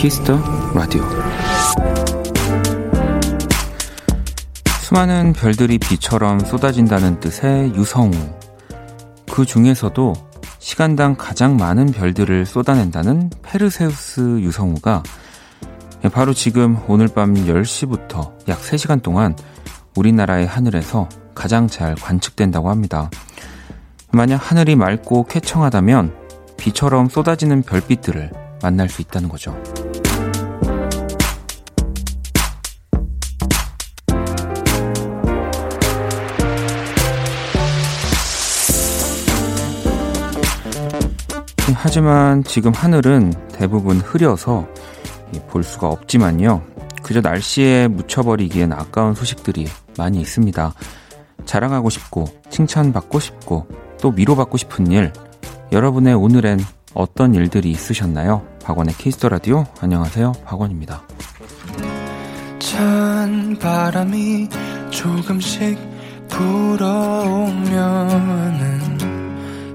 Kiss the Radio 수많은 별들이 비처럼 쏟아진다는 뜻의 유성우 그 중에서도 시간당 가장 많은 별들을 쏟아낸다는 페르세우스 유성우가 바로 지금 오늘 밤 10시부터 약 3시간 동안 우리나라의 하늘에서 가장 잘 관측된다고 합니다. 만약 하늘이 맑고 쾌청하다면 비처럼 쏟아지는 별빛들을 만날 수 있다는 거죠. 하지만 지금 하늘은 대부분 흐려서 볼 수가 없지만요. 그저 날씨에 묻혀버리기엔 아까운 소식들이 많이 있습니다. 자랑하고 싶고, 칭찬받고 싶고, 또 위로받고 싶은 일, 여러분의 오늘엔 어떤 일들이 있으셨나요? 박원의 Kiss the Radio 안녕하세요. 박원입니다. 찬 바람이 조금씩 불어오면은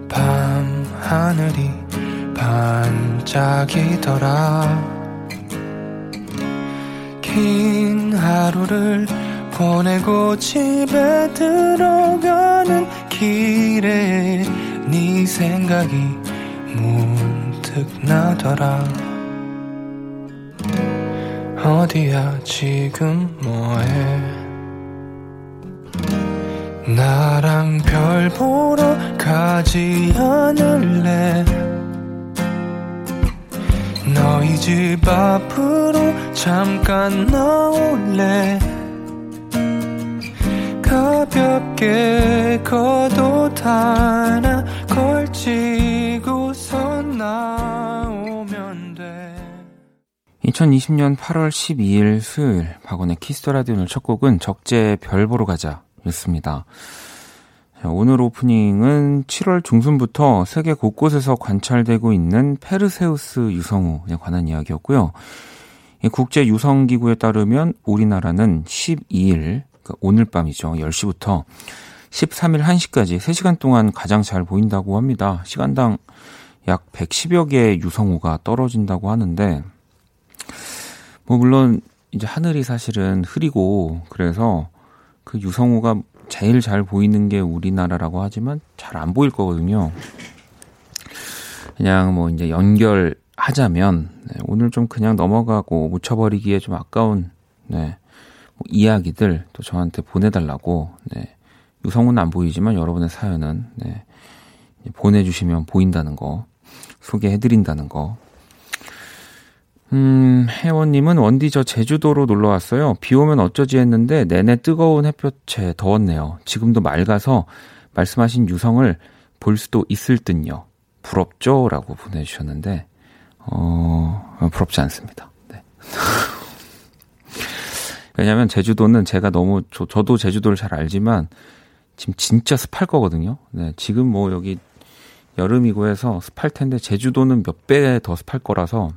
밤 하늘이 반짝이더라. 긴 하루를 보내고 집에 들어가는 길에 네 생각이 문득 나더라. 어디야 지금 뭐해? 나랑 별 보러 가지 않을래 너희 집 앞으로 잠깐 나올래 가볍게 겉옷 하나 걸치고서 나오면 돼 2020년 8월 12일 수요일 박원의 Kiss the Radio 오늘 첫 곡은 적재 별 보러 가자 였습니다. 오늘 오프닝은 7월 중순부터 세계 곳곳에서 관찰되고 있는 페르세우스 유성우에 관한 이야기였고요. 국제 유성기구에 따르면 우리나라는 12일 그러니까 오늘 밤이죠. 10시부터 13일 1시까지 3시간 동안 가장 잘 보인다고 합니다. 시간당 약 110여 개의 유성우가 떨어진다고 하는데, 뭐, 물론, 이제 하늘이 사실은 흐리고, 그래서 그 유성우가 제일 잘 보이는 게 우리나라라고 하지만 잘 안 보일 거거든요. 그냥 뭐 이제 연결하자면, 네, 오늘 좀 그냥 넘어가고 묻혀버리기에 좀 아까운, 네, 뭐 이야기들 또 저한테 보내달라고 네. 유성은 안 보이지만 여러분의 사연은 네. 보내주시면 보인다는 거 소개해드린다는 거. 음, 혜원님은 원디 저 제주도로 놀러 왔어요. 비 오면 어쩌지 했는데 내내 뜨거운 햇볕에 더웠네요. 지금도 맑아서 말씀하신 유성을 볼 수도 있을 듯요. 부럽죠? 라고 보내주셨는데, 어, 부럽지 않습니다. 네. 왜냐면 제주도는 제가 너무 저, 저도 제주도를 잘 알지만 지금 진짜 습할 거거든요. 네, 지금 뭐 여기 여름이고 해서 습할 텐데 제주도는 몇 배 더 습할 거라서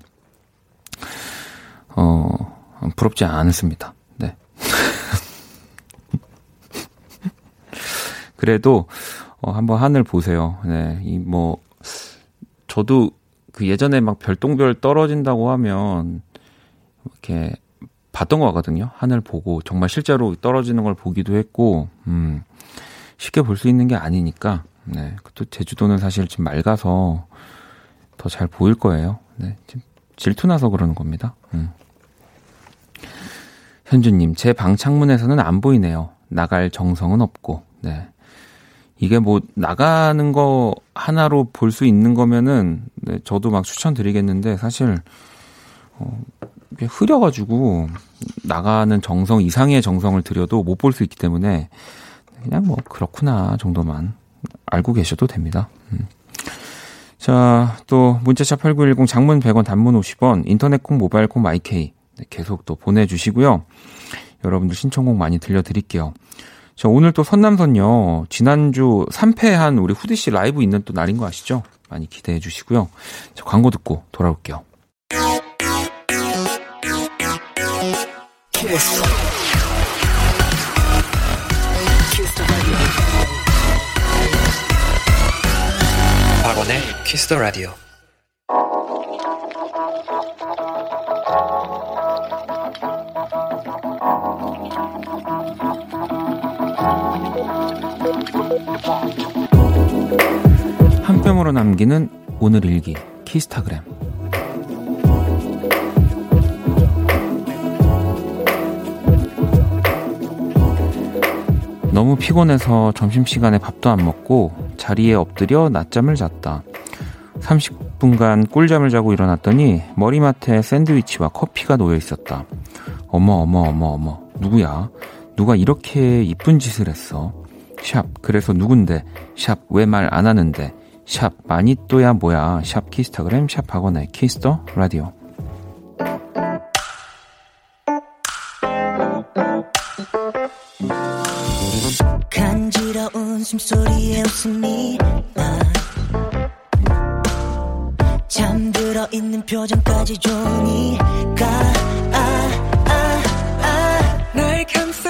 어 부럽지 않습니다. 네. 그래도 어, 한번 하늘 보세요. 네, 이 뭐 저도 그 예전에 막 별똥별 떨어진다고 하면 이렇게 봤던 거거든요. 하늘 보고 정말 실제로 떨어지는 걸 보기도 했고, 음, 쉽게 볼 수 있는 게 아니니까, 네. 또 제주도는 사실 지금 맑아서 더 잘 보일 거예요. 네. 지금 질투나서 그러는 겁니다. 음. 현주님, 제 방 창문에서는 안 보이네요. 나갈 정성은 없고, 네. 이게 뭐, 나가는 거 하나로 볼 수 있는 거면은, 네, 저도 막 추천드리겠는데, 사실, 어, 흐려가지고 나가는 정성 이상의 정성을 들여도 못 볼 수 있기 때문에 그냥 뭐 그렇구나 정도만 알고 계셔도 됩니다. 음. 자, 또 문자샵 8910 장문 100원 단문 50원 인터넷 콩 모바일 콩 마이케이 네, 계속 또 보내 주시고요. 여러분들 신청곡 많이 들려 드릴게요. 자, 오늘 또 선남선요. 지난주 3패한 우리 후디 씨 라이브 있는 또 날인 거 아시죠? 많이 기대해 주시고요. 자, 광고 듣고 돌아올게요. 박원의 키스 더 라디오. 한 뼘으로 남기는 오늘 일기 키스타그램 너무 피곤해서 점심시간에 밥도 안 먹고 자리에 엎드려 낮잠을 잤다. 30분간 꿀잠을 자고 일어났더니 머리맡에 샌드위치와 커피가 놓여 있었다. 어머, 어머, 어머, 어머. 누구야? 누가 이렇게 이쁜 짓을 했어? 샵, 그래서 누군데? 샵, 왜 말 안 하는데? 샵, 많이 또야 뭐야? 샵 키스타그램, 샵 박원의 Kiss the Radio. 숨소리에 웃음이 나 잠들어 있는 표정까지 좋으니까 아, 아, 아. 날 감싸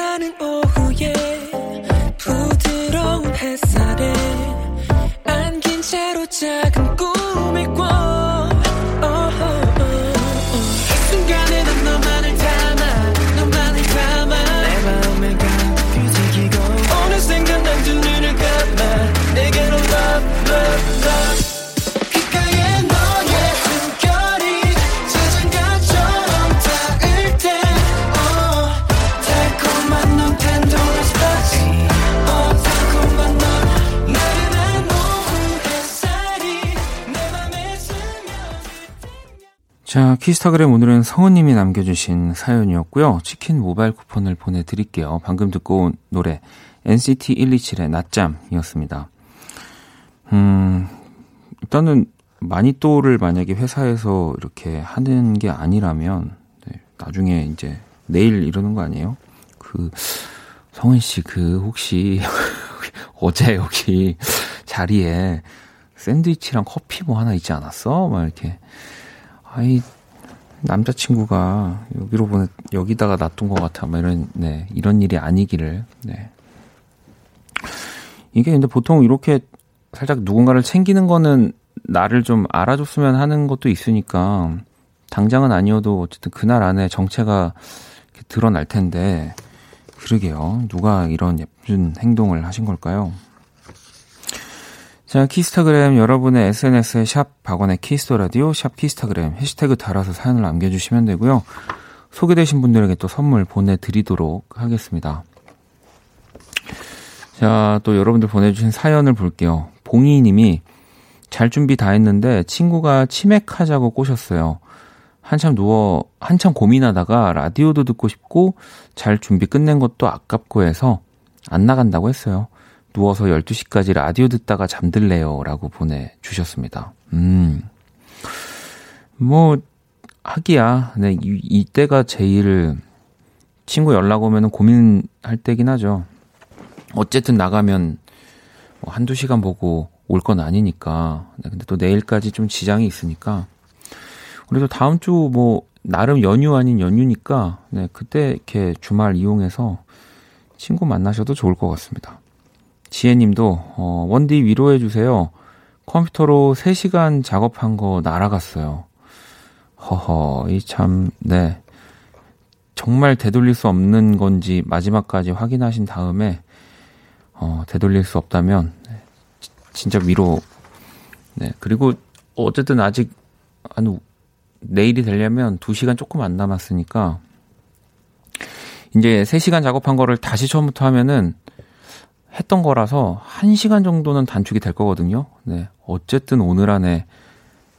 자, 키스타그램 오늘은 성우님이 남겨주신 사연이었고요. 치킨 모바일 쿠폰을 보내드릴게요. 방금 듣고 온 노래 NCT 127의 낮잠이었습니다. 음, 일단은 마니또를 만약에 회사에서 이렇게 하는 게 아니라면 네, 나중에 이제 내일 이러는 거 아니에요? 그 성은 씨 그 혹시 어제 여기 자리에 샌드위치랑 커피 뭐 하나 있지 않았어? 막 이렇게 아이 남자친구가 여기로 보내 여기다가 놔둔 것 같아. 막 이런 네 이런 일이 아니기를 네 이게 근데 보통 이렇게 살짝 누군가를 챙기는 거는 나를 좀 알아줬으면 하는 것도 있으니까 당장은 아니어도 어쨌든 그날 안에 정체가 드러날 텐데 그러게요. 누가 이런 예쁜 행동을 하신 걸까요? 자, 키스타그램 여러분의 SNS에 샵 박원의 키스토라디오 샵 키스타그램 해시태그 달아서 사연을 남겨주시면 되고요. 소개되신 분들에게 또 선물 보내드리도록 하겠습니다. 자, 또 여러분들 보내주신 사연을 볼게요. 봉이 님이 잘 준비 다 했는데 친구가 치맥하자고 꼬셨어요. 한참 누워, 한참 고민하다가 라디오도 듣고 싶고 잘 준비 끝낸 것도 아깝고 해서 안 나간다고 했어요. 누워서 12시까지 라디오 듣다가 잠들래요. 라고 보내주셨습니다. 음. 뭐, 하기야. 네, 이, 이때가 제일 친구 연락 오면은 고민할 때긴 하죠. 어쨌든 나가면 뭐 한두 시간 보고 올 건 아니니까. 네, 근데 또 내일까지 좀 지장이 있으니까. 그래도 다음 주 뭐, 나름 연휴 아닌 연휴니까, 네, 그때 이렇게 주말 이용해서 친구 만나셔도 좋을 것 같습니다. 지혜님도, 어, 원디 위로해 주세요. 컴퓨터로 3시간 작업한 거 날아갔어요. 허허, 이 참, 네. 정말 되돌릴 수 없는 건지 마지막까지 확인하신 다음에, 어, 되돌릴 수 없다면, 네, 진짜 위로, 네. 그리고 어쨌든 아직, 한, 내일이 되려면 2시간 조금 안 남았으니까, 이제 3시간 작업한 거를 다시 처음부터 하면은, 했던 거라서 1시간 정도는 단축이 될 거거든요. 네. 어쨌든 오늘 안에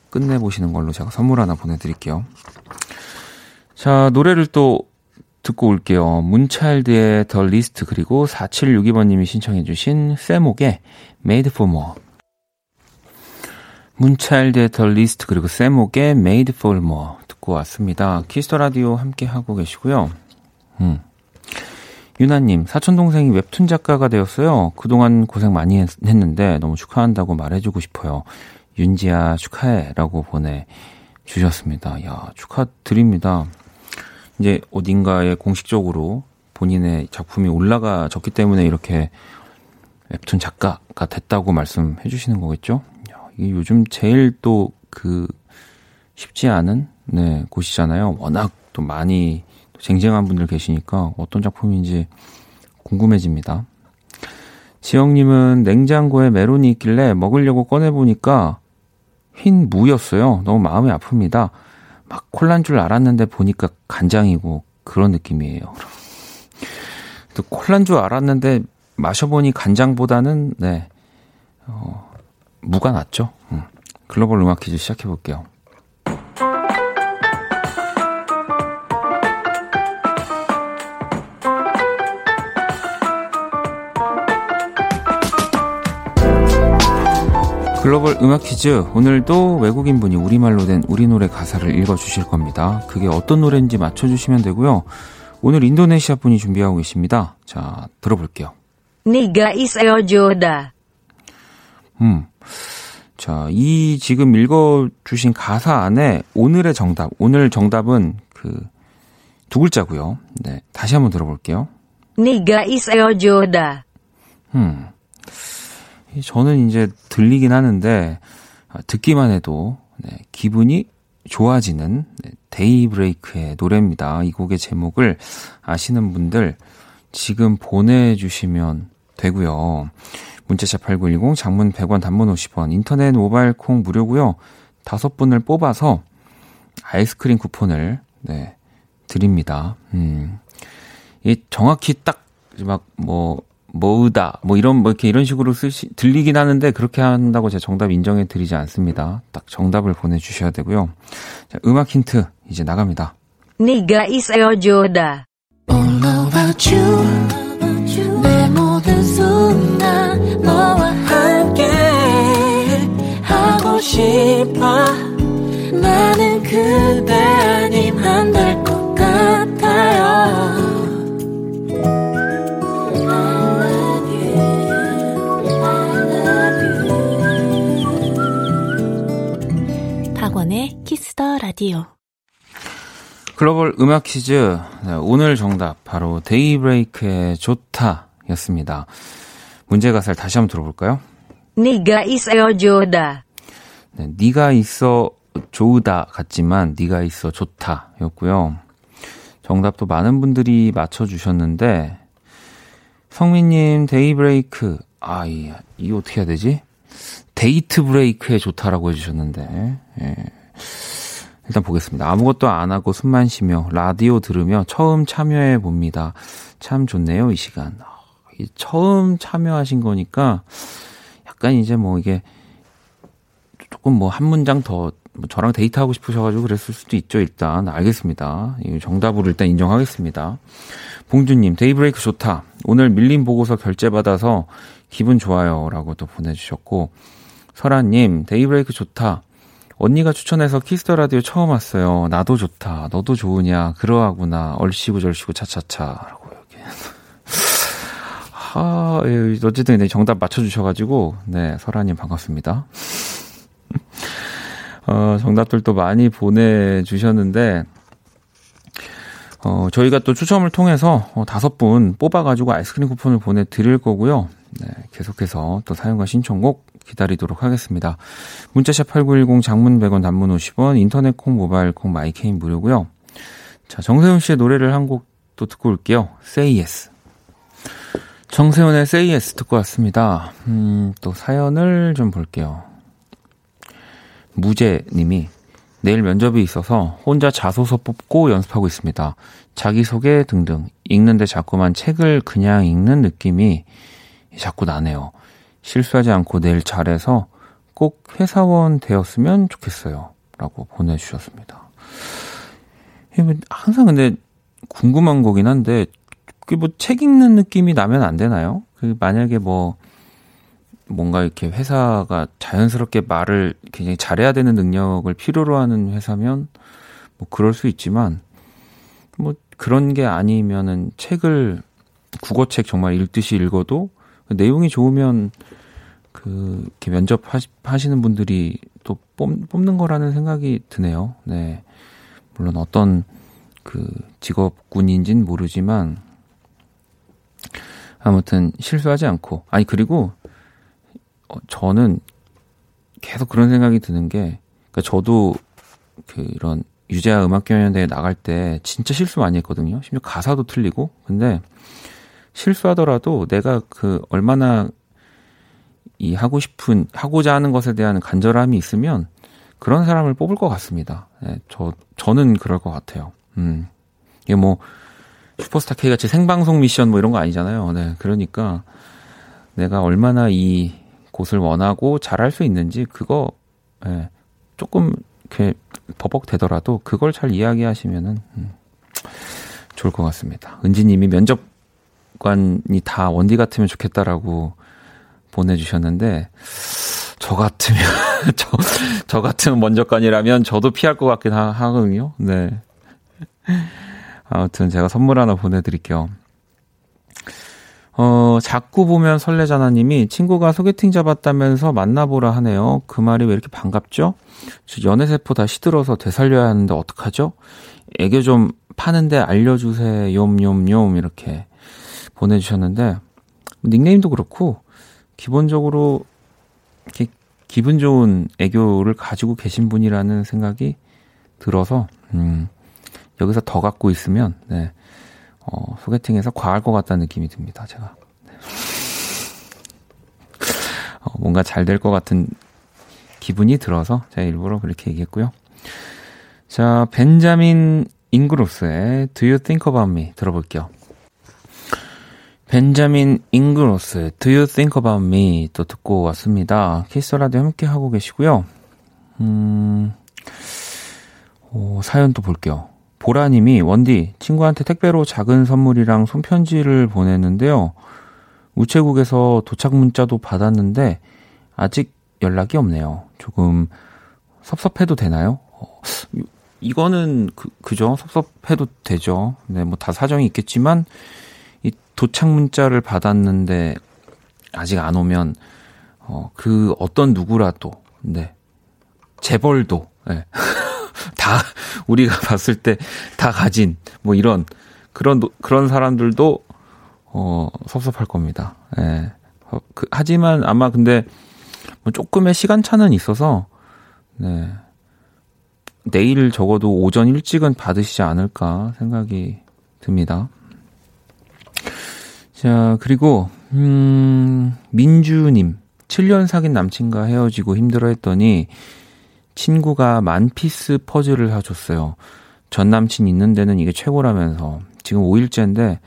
끝내보시는 걸로 제가 선물 하나 보내드릴게요. 자, 노래를 또 듣고 올게요. Moonchild의 The List 그리고 4762번님이 신청해주신 세목의 Made for More. Moonchild의 The List 그리고 세목의 Made for More 듣고 왔습니다. Kiss the Radio 함께 하고 계시고요. 음. 유나님, 사촌동생이 웹툰 작가가 되었어요. 그동안 고생 많이 했, 는데 너무 축하한다고 말해주고 싶어요. 윤지야, 축하해. 라고 보내주셨습니다. 야, 축하드립니다. 이제 어딘가에 공식적으로 본인의 작품이 올라가졌기 때문에 이렇게 웹툰 작가가 됐다고 말씀해 주시는 거겠죠? 야, 이게 요즘 제일 또 그 쉽지 않은 네, 곳이잖아요. 워낙 또 많이 쟁쟁한 분들 계시니까 어떤 작품인지 궁금해집니다. 지영님은 냉장고에 메론이 있길래 먹으려고 꺼내보니까 흰 무였어요. 너무 마음이 아픕니다. 막 콜란 줄 알았는데 보니까 간장이고 그런 느낌이에요. 또 콜란 줄 알았는데 마셔보니 간장보다는 네 어, 무가 낫죠. 음. 글로벌 음악 퀴즈 시작해 볼게요. 글로벌 음악 퀴즈. 오늘도 외국인 분이 우리말로 된 우리 노래 가사를 읽어 주실 겁니다. 그게 어떤 노래인지 맞춰 주시면 되고요. 오늘 인도네시아 분이 준비하고 계십니다. 자, 들어볼게요. Niga iseo joda. 음. 자, 이 지금 읽어 주신 가사 안에 오늘의 정답. 오늘 정답은 그 두 글자고요. 네. 다시 한번 들어볼게요. Niga iseo joda. 음. 저는 이제 들리긴 하는데 아, 듣기만 해도 네, 기분이 좋아지는 네, 데이브레이크의 노래입니다. 이 곡의 제목을 아시는 분들 지금 보내주시면 되고요. 문자샵 8910 장문 100원 단문 50원 인터넷 모바일 콩 무료고요. 다섯 분을 뽑아서 아이스크림 쿠폰을 네, 드립니다. 음. 이 정확히 딱 막 뭐 뭐다 뭐 이런 뭐 이렇게 이런 식으로 쓰시 들리긴 하는데 그렇게 한다고 제가 정답 인정해 드리지 않습니다. 딱 정답을 보내 주셔야 되고요. 자, 음악 힌트 이제 나갑니다. Niga iseo joda. All about you 내 모든 순간 너와 함께 하고 싶어 나는 그대 아님 안될 Kiss the Radio. 글로벌 음악 퀴즈 네, 오늘 정답 바로 데이브레이크의 좋다였습니다. 문제 가사를 다시 한번 들어볼까요? 니가 있어 좋다. 네, 네가 있어 좋다 같지만 네가 있어 좋다였고요. 정답도 많은 분들이 맞춰주셨는데 성민님 데이브레이크 아 이, 이 어떻게 해야 되지? 데이브레이크의 좋다라고 해주셨는데 예. 일단 보겠습니다. 아무것도 안 하고 숨만 쉬며 라디오 들으며 처음 참여해 봅니다. 참 좋네요 이 시간. 아, 이 처음 참여하신 거니까 약간 이제 뭐 이게 조금 뭐 한 문장 더뭐 저랑 데이트하고 싶으셔가지고 그랬을 수도 있죠. 일단 알겠습니다. 이 정답으로 일단 인정하겠습니다. 봉주님 데이브레이크 좋다. 오늘 밀린 보고서 결재 받아서 기분 좋아요 라고 또 보내주셨고 설아님 데이브레이크 좋다. 언니가 추천해서 Kiss the Radio 처음 왔어요. 나도 좋다. 너도 좋으냐? 그러하구나. 얼씨구 절씨구 차차차라고 이렇게. 하, 예, 어쨌든 네, 정답 맞춰주셔가지고 네 설아님 반갑습니다. 어, 정답들도 많이 보내주셨는데, 어, 저희가 또 추첨을 통해서 어, 다섯 분 뽑아가지고 아이스크림 쿠폰을 보내드릴 거고요. 네, 계속해서 또 사연과 신청곡 기다리도록 하겠습니다. 문자 샵 8910 장문 100원 단문 50원 인터넷 콩 모바일 콩 My K는 무료고요. 자, 정세운 씨의 노래를 한 곡 또 듣고 올게요. Say Yes. 정세운의 Say Yes 듣고 왔습니다. 음, 또 사연을 좀 볼게요. 무제 님이 내일 면접이 있어서 혼자 자소서 뽑고 연습하고 있습니다. 자기소개 등등 읽는데 자꾸만 책을 그냥 읽는 느낌이 자꾸 나네요. 실수하지 않고 내일 잘해서 꼭 회사원 되었으면 좋겠어요. 라고 보내주셨습니다. 뭐 항상 근데 궁금한 거긴 한데, 그게 뭐 책 읽는 느낌이 나면 안 되나요? 그 만약에 뭐, 뭔가 이렇게 회사가 자연스럽게 말을 굉장히 잘해야 되는 능력을 필요로 하는 회사면 뭐 그럴 수 있지만 뭐 그런 게 아니면은 책을 국어책 정말 읽듯이 읽어도 그 내용이 좋으면 그 이렇게 면접 하시는 분들이 또 뽑, 뽑는 거라는 생각이 드네요. 네. 물론 어떤 그 직업군인진 모르지만 아무튼 실수하지 않고 아니 그리고 어, 저는 계속 그런 생각이 드는 게, 그러니까 저도 그 이런 유재하 음악 경연대회 나갈 때 진짜 실수 많이 했거든요. 심지어 가사도 틀리고. 근데 실수하더라도 내가 그 얼마나 이 하고 싶은, 하고자 하는 것에 대한 간절함이 있으면 그런 사람을 뽑을 것 같습니다. 네, 저, 저는 그럴 것 같아요. 음. 이게 뭐, 슈퍼스타 K 같이 생방송 미션 뭐 이런 거 아니잖아요. 네. 그러니까 내가 얼마나 이 곳을 원하고 잘할 수 있는지 그거, 예, 조금 이렇게 버벅대더라도 그걸 잘 이야기하시면은, 음, 좋을 것 같습니다. 은지님이 면접 관이 다 원디 같으면 좋겠다라고 보내주셨는데, 저 같으면, 저, 저 같은 면접관이라면 저도 피할 것 같긴 하, 하거든요. 네. 아무튼 제가 선물 하나 보내드릴게요. 어, 자꾸 보면 설레자나님이 친구가 소개팅 잡았다면서 만나보라 하네요. 그 말이 왜 이렇게 반갑죠? 저 연애세포 다 시들어서 되살려야 하는데 어떡하죠? 애교 좀 파는데 알려주세요. 욤욤욤 이렇게 보내주셨는데 닉네임도 그렇고 기본적으로 이렇게 기분 좋은 애교를 가지고 계신 분이라는 생각이 들어서 음, 여기서 더 갖고 있으면 네, 어, 소개팅에서 과할 것 같다는 느낌이 듭니다. 제가 네. 어, 뭔가 잘 될 것 같은 기분이 들어서 제가 일부러 그렇게 얘기했고요. 자, 벤자민 잉그로소의 Do You Think About Me 들어볼게요. 벤자민 잉그로소 Do You Think About Me 또 듣고 왔습니다. Kiss the Radio 함께 하고 계시고요. 음, 오, 사연 또 볼게요. 보라님이 원디 친구한테 택배로 작은 선물이랑 손편지를 보냈는데요. 우체국에서 도착 문자도 받았는데 아직 연락이 없네요. 조금 섭섭해도 되나요? 어, 이거는 그, 그죠? 섭섭해도 되죠. 네, 뭐 다 사정이 있겠지만 이 도착 문자를 받았는데 아직 안 오면 어, 그 어떤 누구라도 네. 재벌도 네. 다 우리가 봤을 때 다 가진 뭐 이런 그런 그런 사람들도 어 섭섭할 겁니다. 예. 어, 그, 하지만 아마 근데 뭐 조금의 시간차는 있어서 네. 내일 적어도 오전 일찍은 받으시지 않을까 생각이 듭니다. 자, 그리고 음, 민주님 7년 사귄 남친과 헤어지고 힘들어 했더니 친구가 만피스 퍼즐을 사줬어요. 전 남친 있는 데는 이게 최고라면서 지금 5일째인데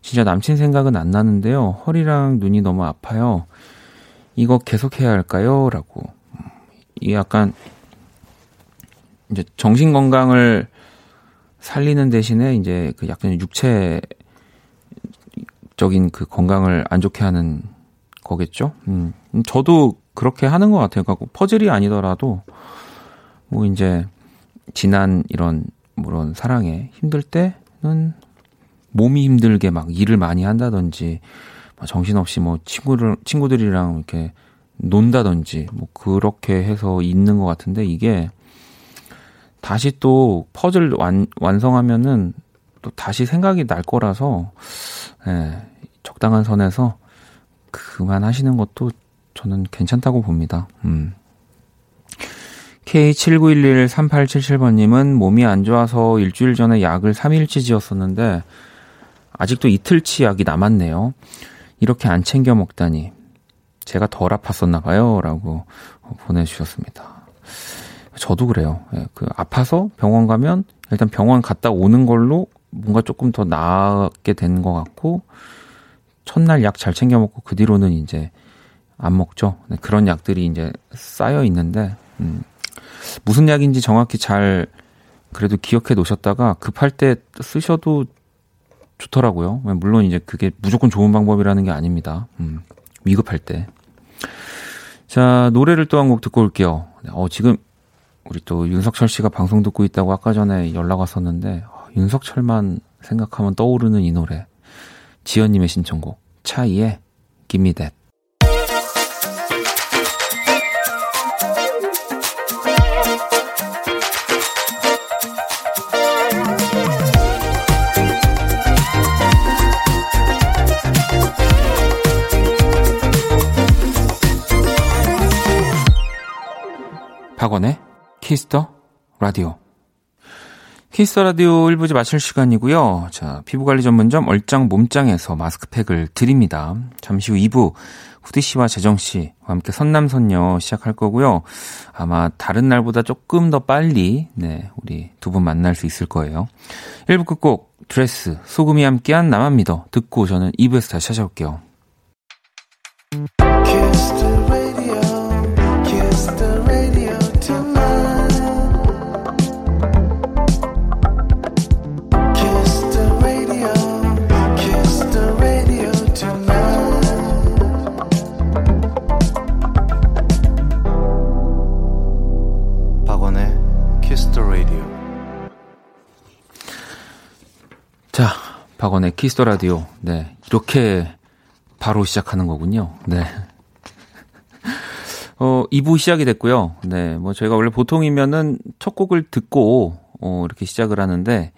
진짜 남친 생각은 안 나는데요. 허리랑 눈이 너무 아파요. 이거 계속 해야 할까요? 라고. 이 약간 이제 정신 건강을 살리는 대신에 이제 그 약간 육체 적인 그 건강을 안 좋게 하는 거겠죠. 음. 저도 그렇게 하는 것 같아요. 그러니까 퍼즐이 아니더라도 뭐 이제 지난 이런 물론 사랑에 힘들 때는 몸이 힘들게 막 일을 많이 한다든지 뭐 정신없이 뭐 친구를 친구들이랑 이렇게 논다든지 뭐 그렇게 해서 있는 것 같은데 이게 다시 또 퍼즐 완, 완성하면은 또 다시 생각이 날 거라서 예, 적당한 선에서 그만하시는 것도 저는 괜찮다고 봅니다. 음. K79113877번님은 몸이 안 좋아서 일주일 전에 약을 3일치 지었었는데 아직도 이틀치 약이 남았네요. 이렇게 안 챙겨 먹다니 제가 덜 아팠었나 봐요. 라고 보내주셨습니다. 저도 그래요. 예, 그 아파서 병원 가면 일단 병원 갔다 오는 걸로 뭔가 조금 더 나았게 된 것 같고 첫날 약 잘 챙겨 먹고 그 뒤로는 이제 안 먹죠. 네, 그런 약들이 이제 쌓여 있는데 음, 무슨 약인지 정확히 잘 그래도 기억해 놓으셨다가 급할 때 쓰셔도 좋더라고요. 물론 이제 그게 무조건 좋은 방법이라는 게 아닙니다. 음, 위급할 때. 자, 노래를 또 한 곡 듣고 올게요. 어, 지금 우리 또 윤석철 씨가 방송 듣고 있다고 아까 전에 연락 왔었는데, 어, 윤석철만 생각하면 떠오르는 이 노래. 지연님의 신청곡, 차이의 Give Me That. 박원의 Kiss the Radio. Kiss the Radio 1부 이제 마칠 시간이고요. 자, 피부관리 전문점 얼짱 몸짱에서 마스크팩을 드립니다. 잠시 후 2부 후디 씨와 재정 씨와 함께 선남선녀 시작할 거고요. 아마 다른 날보다 조금 더 빨리 네, 우리 두 분 만날 수 있을 거예요. 1부 끝곡 드레스 소금이 함께한 나만 믿어 듣고 저는 2부에서 다시 찾아올게요. The 박원의 Kiss the Radio. 네. 이렇게 바로 시작하는 거군요. 네. 어, 2부 시작이 됐고요. 네. 뭐 저희가 원래 보통이면은 첫 곡을 듣고 어, 이렇게 시작을 하는데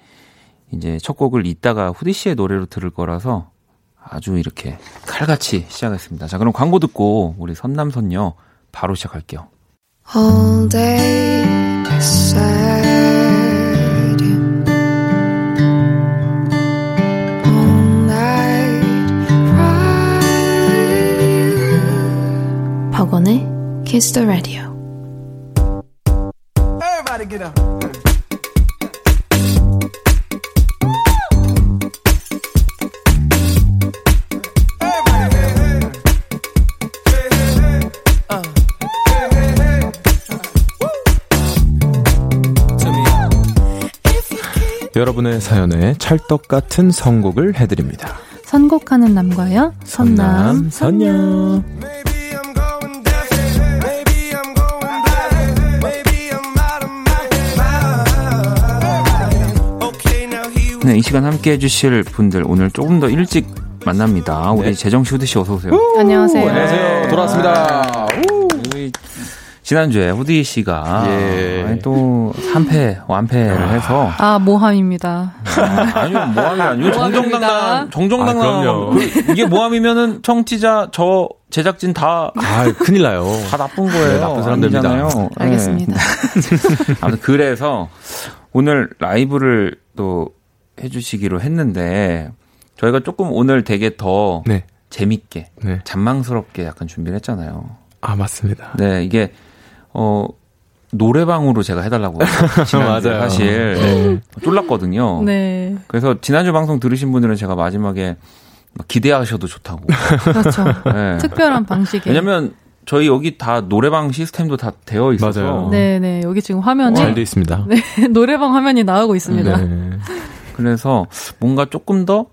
이제 첫 곡을 이따가 후디 씨의 노래로 들을 거라서 아주 이렇게 칼같이 시작했습니다. 자, 그럼 광고 듣고 우리 선남선녀 바로 시작할게요. All day. Kiss the Radio. Everybody get up. 여러분의 사연에 찰떡 같은 선곡을 해드립니다. 선곡하는 남과요. 선남, 선녀. 네, 이 시간 함께 해주실 분들 오늘 조금 더 일찍 만납니다. 우리 재정 씨, 후디 씨 어서 오세요. 안녕하세요. 안녕하세요. 돌아왔습니다. 우리 지난주에 후디 씨가 예. 또 3패, 완패를 해서 아, 모함입니다. 아, 아니요, 모함이 아니고 정정당당, 아, 정정당당. 그럼요. 그, 이게 모함이면은 청취자, 저 제작진 다, 아, 큰일 나요. 다 나쁜 거예요. 네, 나쁜 사람들입니다. 아니잖아요. 네. 알겠습니다. 아무튼 그래서 오늘 라이브를 또 해주시기로 했는데 저희가 조금 오늘 되게 더 네. 재밌게, 네. 잔망스럽게 약간 준비를 했잖아요. 아, 맞습니다. 네, 이게 어 노래방으로 제가 해달라고 지난주에 맞아요. 사실 네. 쫄랐거든요. 네. 그래서 지난주 방송 들으신 분들은 제가 마지막에 막 기대하셔도 좋다고. 그렇죠. 네. 특별한 방식에. 왜냐면 저희 여기 다 노래방 시스템도 다 되어 있어서 맞아요. 네네. 여기 지금 화면에 잘돼 있습니다. 네, 노래방 화면이 나오고 있습니다. 네. 그래서 뭔가 조금 더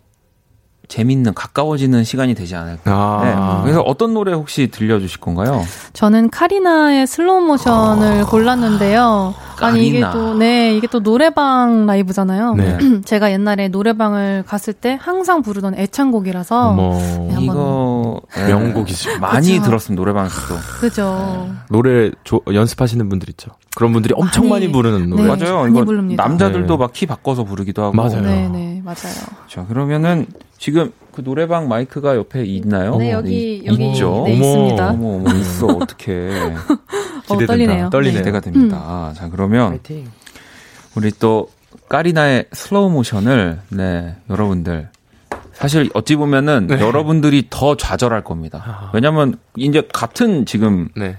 재밌는 가까워지는 시간이 되지 않을까. 아. 네. 그래서 어떤 노래 혹시 들려주실 건가요? 저는 카리나의 슬로우 모션을 골랐는데요. 아니 이게 카리나. 또 네, 이게 또 노래방 라이브잖아요. 네. 제가 옛날에 노래방을 갔을 때 항상 부르던 애창곡이라서 어머. 네, 이거 네. 명곡이죠. 많이 그쵸. 들었습니다 노래방에서 도. 그죠. 노래 조- 연습하시는 분들 있죠. 그런 분들이 엄청 많이, 많이, 부르는 노래. 네. 맞아요. 많이 이거 부릅니다. 남자들도 네. 막 키 바꿔서 부르기도 하고. 맞아요. 네, 네, 맞아요. 자, 그러면은 지금 그 노래방 마이크가 옆에 있나요? 네, 여기 이- 여기 있죠. 네, 어머. 있습니다. 어머, 어머, 있어. 어떻게 어, 기대된다. 떨리네요. 떨리네요. 네. 기대가 됩니다. 자, 그러면 우리 또 까리나의 슬로우 모션을 네, 여러분들 사실 어찌 보면은 네. 여러분들이 더 좌절할 겁니다. 왜냐면 이제 같은 지금 네.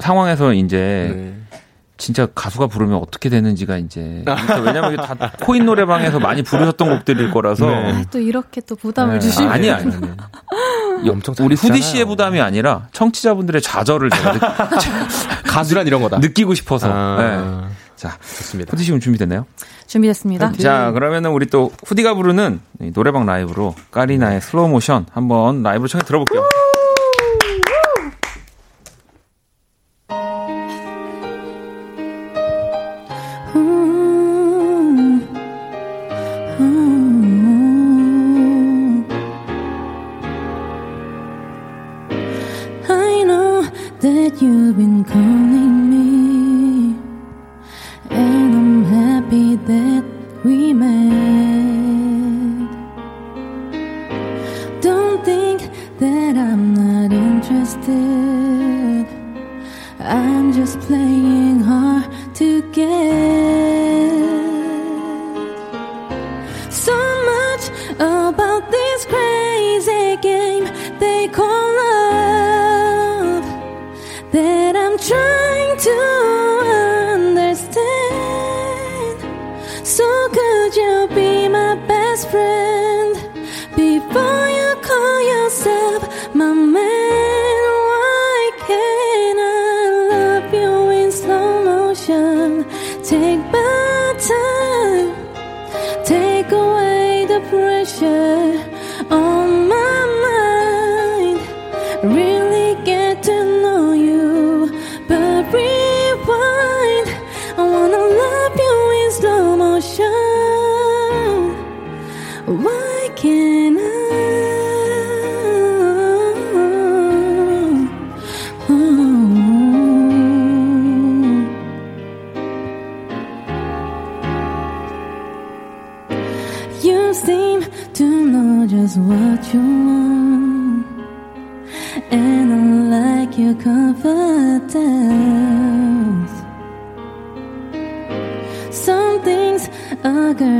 상황에서 이제 네. 진짜 가수가 부르면 어떻게 되는지가 이제 그러니까 왜냐면 이게 다 코인 노래방에서 많이 부르셨던 곡들일 거라서 네. 아, 또 이렇게 또 부담을 네. 주시면 아니 아니. 엄청 우리 후디. 씨의 부담이 아니라 청취자분들의 좌절을 제가 느, 가수란 이런 거다. 느끼고 싶어서. 네. 아, 자, 좋습니다. 후디 씨 오늘 준비됐나요? 준비됐습니다. 자, 그러면은 우리 또 후디가 부르는 이 노래방 라이브로 까리나의 슬로우 모션 한번 라이브로 청해 들어볼게요. That you've been calling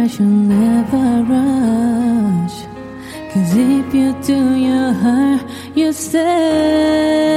should never rush, cause if you do, you hurt yourself.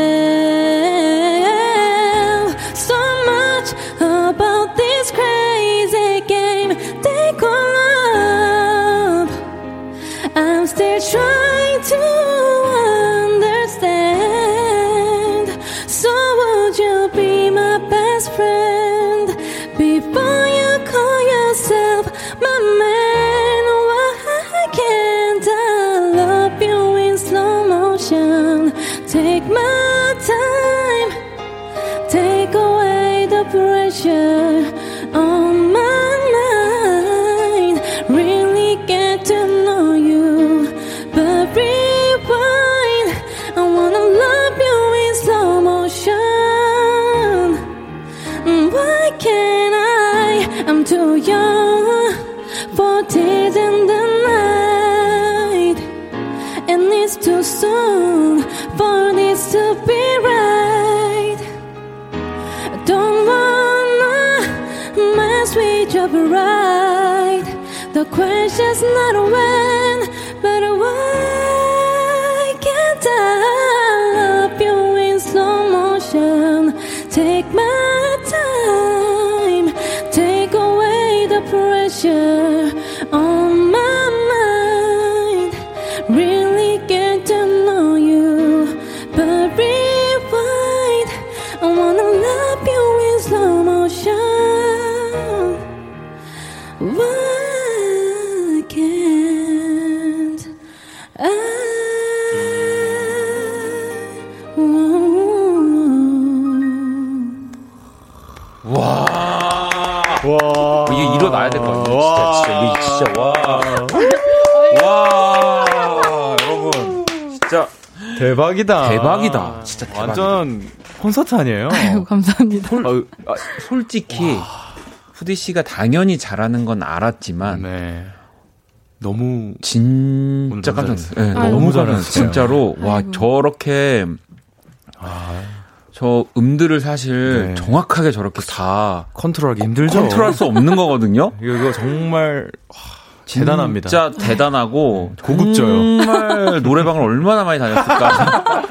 Question's not when, but why can't I love you in slow motion? Take my time, take away the pressure on my mind. Really get to know you, but rewind. I wanna love you in slow motion. Why 대박이다. 대박이다. 진짜 대박이다. 완전 콘서트 아니에요? 아이고, 감사합니다. 솔, 아, 솔직히, 후디 씨가 당연히 잘하는 건 알았지만, 네. 너무 진짜 깜짝 너무 놀랐어요. 네, 아이고. 너무 잘했어요. 잘했어요. 진짜로, 와, 아이고. 저렇게, 저 음들을 사실 네. 정확하게 저렇게 다 컨트롤하기 힘들죠. 컨트롤할 수 없는 거거든요. 이거, 이거 정말 와, 대단합니다. 진짜 대단하고 고급져요. 정말 노래방을 얼마나 많이 다녔을까.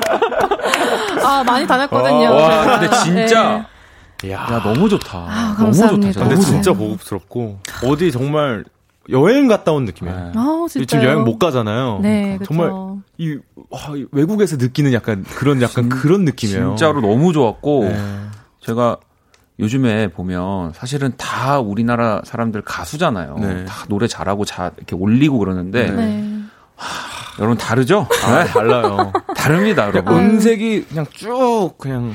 아, 많이 다녔거든요. 와, 제가. 근데 진짜 야, 야 너무 좋다. 아, 너무 감사합니다. 좋다. 근데 진짜. 고급스럽고 어디 정말 여행 갔다 온 느낌이에요. 네. 아우, 진짜. 지금 여행 못 가잖아요. 네, 그쵸. 정말 이, 와, 이 외국에서 느끼는 약간 그런 약간 그런 느낌이에요. 진짜로 너무 좋았고 네. 제가 요즘에 보면 사실은 다 우리나라 사람들 가수잖아요. 네. 다 노래 잘하고 자 이렇게 올리고 그러는데 네. 여러분 다르죠? 아, 네. 달라요. 다릅니다, 여러분. 음색이 그냥 쭉 그냥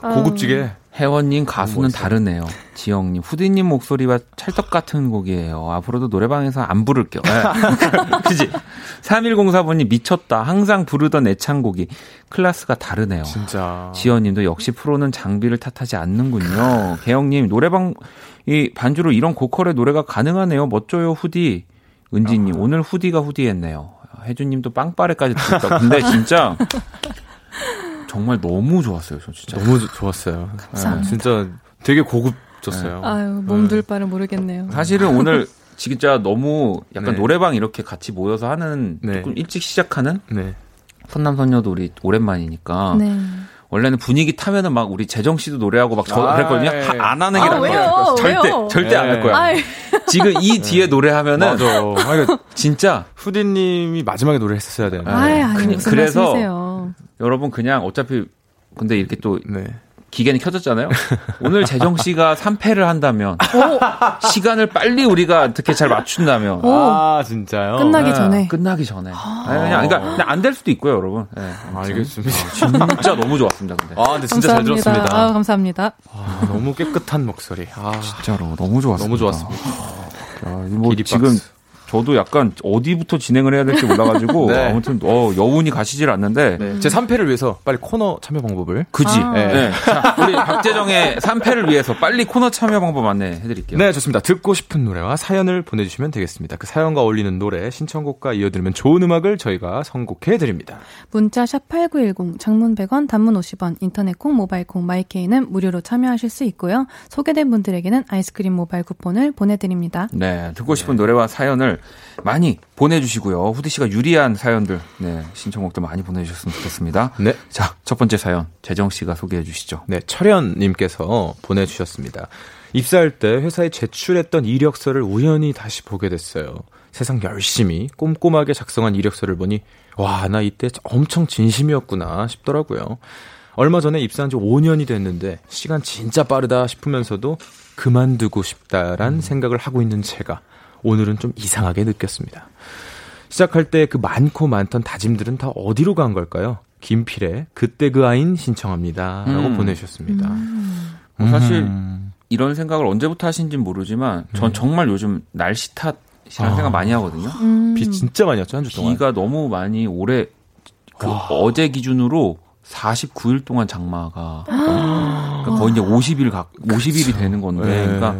고급지게 혜원님 가수는 멋있어요. 다르네요. 지영님 후디님 목소리와 찰떡 같은 곡이에요. 앞으로도 노래방에서 안 부를게요. 네. 그지? 3104번님 미쳤다. 항상 부르던 애창곡이 클래스가 다르네요. 진짜 지연님도 역시 프로는 장비를 탓하지 않는군요. 개영님 노래방 이 반주로 이런 고퀄의 노래가 가능하네요. 멋져요 후디. 은지님 아. 오늘 후디가 후디했네요. 혜준님도 빵빠레까지 듣다. 근데 진짜 정말 너무 좋았어요. 저 진짜. 너무 조- 좋았어요. 감사합니다. 네, 진짜 되게 고급졌어요. 아유, 몸둘 바를 모르겠네요. 사실은 오늘 진짜 너무 약간 네. 노래방 이렇게 같이 모여서 하는 네. 조금 일찍 시작하는 네. 선남 선녀도 우리 오랜만이니까 네. 원래는 분위기 타면은 막 우리 재정 씨도 노래하고 막 저 아, 그랬거든요. 예. 하- 안 하는 게 아? 거야. 절대 왜요? 절대 안할 예. 거야. 아이, 지금 이 뒤에 노래하면은 맞아. 진짜 후디님이 마지막에 노래 했었어야 되는데. 아이, 아이, 그- 무슨 그래서- 말씀이세요. 여러분 그냥 어차피 근데 이렇게 또 네. 기계는 켜졌잖아요. 오늘 재정 씨가 3패를 한다면 시간을 빨리 우리가 어떻게 잘 맞춘다면 오. 아, 진짜요? 끝나기 네, 전에. 끝나기 전에. 아니, 그냥 그러니까 그냥 안될 수도 있고요, 여러분. 네. 알겠습니다. 진짜 너무 좋았습니다. 근데. 아, 근데 진짜 잘 감사합니다. 들었습니다. 아유, 감사합니다. 아, 너무 깨끗한 목소리. 아, 진짜로 너무 좋았습니다. 너무 좋았습니다. 야, 뭐 기립박수. 저도 약간 어디부터 진행을 해야 될지 몰라가지고 네. 아무튼 어, 여운이 가시질 않는데 네. 제 3패를 위해서 빨리 코너 참여 방법을. 그지. 아. 네. 자, 우리 박재정의 3패를 위해서 빨리 코너 참여 방법 안내해드릴게요. 네, 좋습니다. 듣고 싶은 노래와 사연을 보내주시면 되겠습니다. 그 사연과 어울리는 노래, 신청곡과 이어들으면 좋은 음악을 저희가 선곡해드립니다. 문자 샵 8910 장문 100원 단문 50원 인터넷 콩 모바일 콩 마이케이는 무료로 참여하실 수 있고요. 소개된 분들에게는 아이스크림 모바일 쿠폰을 보내드립니다. 네, 듣고 싶은 노래와 사연을 많이 보내주시고요. 후디 씨가 유리한 사연들, 네, 신청곡도 많이 보내주셨으면 좋겠습니다. 네. 자, 첫 번째 사연, 재정 씨가 소개해 주시죠. 네, 철현님께서 보내주셨습니다. 입사할 때 회사에 제출했던 이력서를 우연히 다시 보게 됐어요. 세상 열심히 꼼꼼하게 작성한 이력서를 보니, 와, 나 이때 엄청 진심이었구나 싶더라고요. 얼마 전에 입사한 지 5년이 됐는데, 시간 진짜 빠르다 싶으면서도 그만두고 싶다란 생각을 하고 있는 제가, 오늘은 좀 이상하게 느꼈습니다. 시작할 때 그 많고 많던 다짐들은 다 어디로 간 걸까요? 김필의 그때 그 아인 신청합니다. 라고 음. 보내주셨습니다. 뭐 사실 음. 이런 생각을 언제부터 하신지는 모르지만, 전 정말 요즘 날씨 탓이라는 아. 생각 많이 하거든요. 음. 비 진짜 많이 왔죠, 한 주 동안. 비가 너무 많이 오래, 그 어제 기준으로 49일 동안 장마가, 그러니까 거의 이제 50일 각, 50일이 되는 건데, 네. 그러니까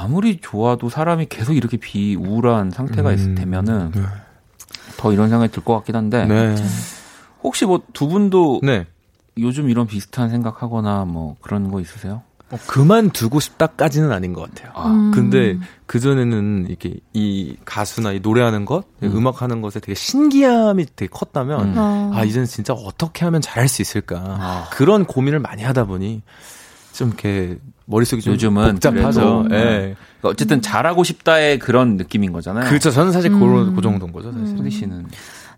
아무리 좋아도 사람이 계속 이렇게 비 우울한 상태가 있 음. 되면은 네. 더 이런 생각이 들 것 같긴 한데 네. 혹시 뭐 두 분도 네. 요즘 이런 비슷한 생각하거나 뭐 그런 거 있으세요? 어, 그만두고 싶다까지는 아닌 것 같아요. 아, 음. 근데 그전에는 이렇게 이 가수나 이 노래하는 것, 음. 음. 악하는 것에 되게 신기함이 되게 컸다면, 음. 어. 아, 이제는 진짜 어떻게 하면 잘할 수 있을까. 아. 그런 고민을 많이 하다 보니, 좀 이렇게 머릿속이 좀 요즘은 복잡하죠. 예. 그러니까 어쨌든 잘하고 싶다의 그런 느낌인 거잖아요. 그렇죠. 저는 사실 음. 그, 그 정도인 거죠, 사실. 소리 씨는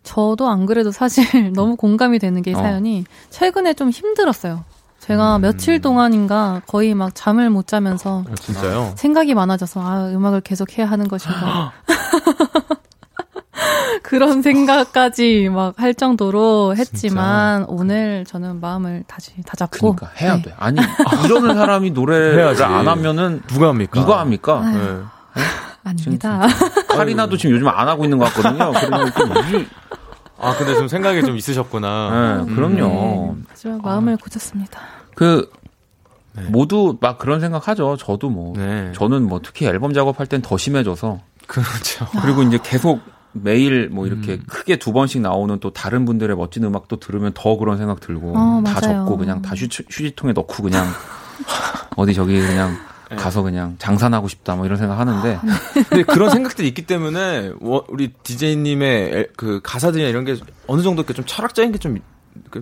저도 안 그래도 사실 너무 공감이 되는 게이 어. 사연이 최근에 좀 힘들었어요. 제가 며칠 동안인가 거의 막 잠을 못 자면서 아, 진짜요? 생각이 많아져서 아 음악을 계속 해야 하는 것인가 그런 생각까지 막 할 정도로 했지만 오늘 저는 마음을 다시 다잡고 그러니까 해야 네. 돼. 아니 이러는 사람이 노래를 해야지. 안 하면은 누가 합니까? 누가 합니까? 네. 아닙니다. 카리나도 지금 요즘 안 하고 있는 것 같거든요. 아, 근데 좀 생각이 좀 있으셨구나. 네, 그럼요. 하지만 마음을 고쳤습니다. 그 네. 모두 막 그런 생각하죠. 저도 뭐 네. 저는 뭐 특히 앨범 작업할 땐 더 심해져서 그렇죠. 그리고 이제 계속 매일 뭐 이렇게 음. 크게 두 번씩 나오는 또 다른 분들의 멋진 음악도 들으면 더 그런 생각 들고 어, 다 맞아요. 적고 그냥 다 휴, 휴지통에 넣고 그냥 어디 저기 그냥 네. 가서 그냥 장산하고 싶다 뭐 이런 생각 하는데 근데 그런 생각들이 있기 때문에 워- 우리 DJ님의 그 가사들이나 이런 게 어느 정도 이렇게 좀 철학적인 게좀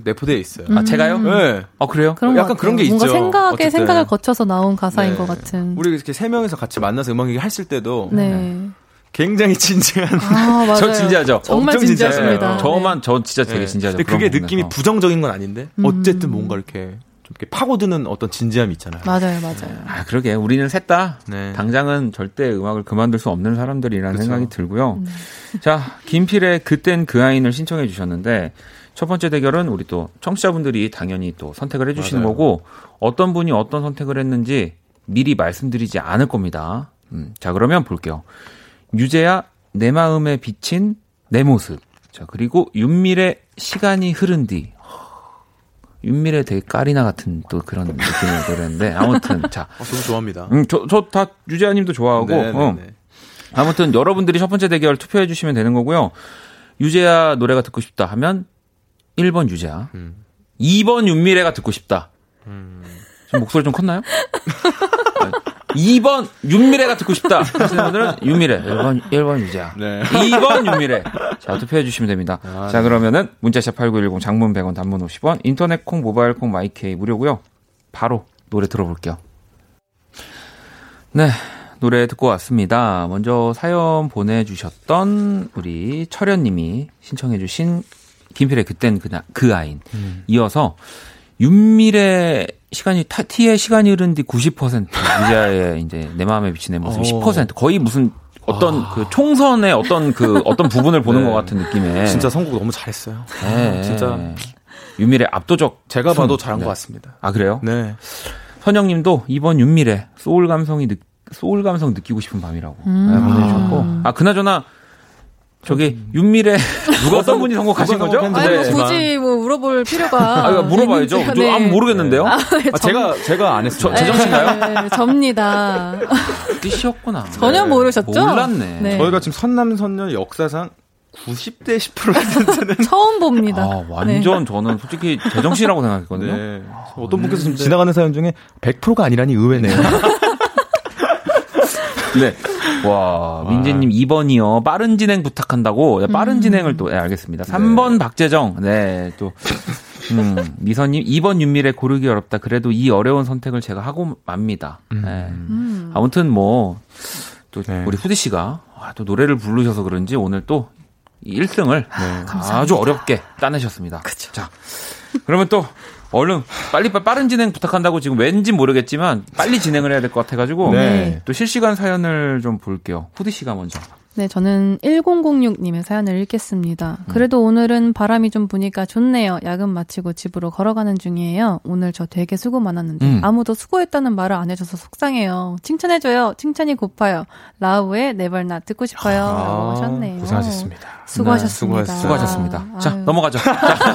내포되어 있어요. 아 제가요? 네. 아 그래요? 그런 약간 것 그런. 게 뭔가 있죠. 생각에 어쨌든. 생각을 거쳐서 나온 가사인 네. 것 같은. 우리 이렇게 세 명이서 같이 만나서 음악 얘기 했을 때도 네. 굉장히 진지한 아 맞아요. 저 진지하죠. 정말 엄청 진지하십니다. 진지해요. 저만 저 진짜 되게 네. 진지하죠. 근데 그게. 느낌이 부정적인 건 아닌데 음. 어쨌든 뭔가 이렇게 좀 이렇게 파고드는 어떤 진지함이 있잖아요. 맞아요, 맞아요. 아 그러게 우리는 셋다 네. 당장은 절대 음악을 그만둘 수 없는 사람들이라는 그쵸. 생각이 들고요. 음. 자, 김필의 그땐 그 아인을 신청해 주셨는데 첫 번째 대결은 우리 또 청취자분들이 당연히 또 선택을 해 주시는. 거고 어떤 분이 어떤 선택을 했는지 미리 말씀드리지 않을 겁니다. 음, 자, 그러면 볼게요. 유재야 내 마음에 비친 내 모습. 자, 그리고 윤밀의 시간이 흐른 뒤. 윤밀의 되게 까리나 같은 또 그런 느낌의 노래인데 아무튼 자 어, 저도 좋아합니다. 음, 저, 저 다 유재하님도 좋아하고. 네, 네, 어. 네. 아무튼 여러분들이 첫 번째 대결 투표해 주시면 되는 거고요. 유재하 노래가 듣고 싶다 하면 1번 유재하, 음. 2번 윤미래가 듣고 싶다. 지금 목소리 좀 컸나요? 2번 윤미래가 듣고 싶다. 하시는 분들은 윤미래. 1번, 1번 유자. 네. 2번 윤미래. 자, 투표해 주시면 됩니다. 자, 그러면은 문자샵 8910 장문 100원 단문 50원 인터넷 콩 모바일 콩 마이케이 무료고요. 바로 노래 들어볼게요. 네. 노래 듣고 왔습니다. 먼저 사연 보내주셨던 우리 철현님이 신청해 주신 김필의 그땐 그나, 그 아인. 이어서 윤미래 시간이 타, T의 시간이 흐른 뒤 90% 유자의 이제 내 마음에 비친 내 모습 10% 거의 무슨 어떤 그 총선의 어떤 그 어떤 부분을 보는 네. 것 같은 느낌의 진짜 선곡 너무 잘했어요. 네. 진짜 윤미래 압도적 제가 순. 봐도 잘한 네. 것 같습니다. 아 그래요? 네. 선영님도 이번 윤미래 소울 감성이 느, 소울 감성 느끼고 싶은 밤이라고 음. 네, 보내주셨고 아 그나저나 저기 윤미래 누가 어떤 분이 선곡하신 누가 거죠? 아니, 네. 뭐 굳이 뭐 물어볼 필요가. 아, 이거 물어봐야죠. 저 네. 아무 모르겠는데요. 아, 제가 제가 안 했어요. 저- 재정 씨인가요? 네, 접니다. 뜻이었구나. 전혀 모르셨죠? 몰랐네. 네. 저희가 지금 선남선녀 역사상 90대 10%는 처음 봅니다. 아, 완전 저는 솔직히 제정신이라고 생각했거든요. 네. 어떤 분께서 지금 지나가는 사연 중에 100%가 아니라니 의외네요. 네. 와, 민재님 2번이요. 빠른 진행 부탁한다고. 네, 빠른 진행을 또, 네, 알겠습니다. 3번 박재정. 네, 또. 음, 미선님 2번 윤미래 고르기 어렵다. 그래도 이 어려운 선택을 제가 하고 맙니다. 네. 음. 아무튼 뭐, 또 네. 우리 후디 씨가 와, 또 노래를 부르셔서 그런지 오늘 또 1등을 아주 어렵게 따내셨습니다. 그쵸. 자, 그러면 또 얼른 빨리 빠- 빠른 진행 부탁한다고 지금 왠지 모르겠지만 빨리 진행을 해야 될 것 같아가지고 네. 또 실시간 사연을 좀 볼게요. 후디 씨가 먼저. 네, 저는 1006님의 사연을 읽겠습니다. 음. 그래도 오늘은 바람이 좀 부니까 좋네요. 야근 마치고 집으로 걸어가는 중이에요. 오늘 저 되게 수고 많았는데 음. 아무도 수고했다는 말을 안 해줘서 속상해요. 칭찬해줘요. 칭찬이 고파요. 라우의 네발나 듣고 싶어요. 라고 하셨네요. 아, 고생하셨습니다. 수고하셨습니다. 네, 수고하셨습니다. 자, 아유. 넘어가죠. 자,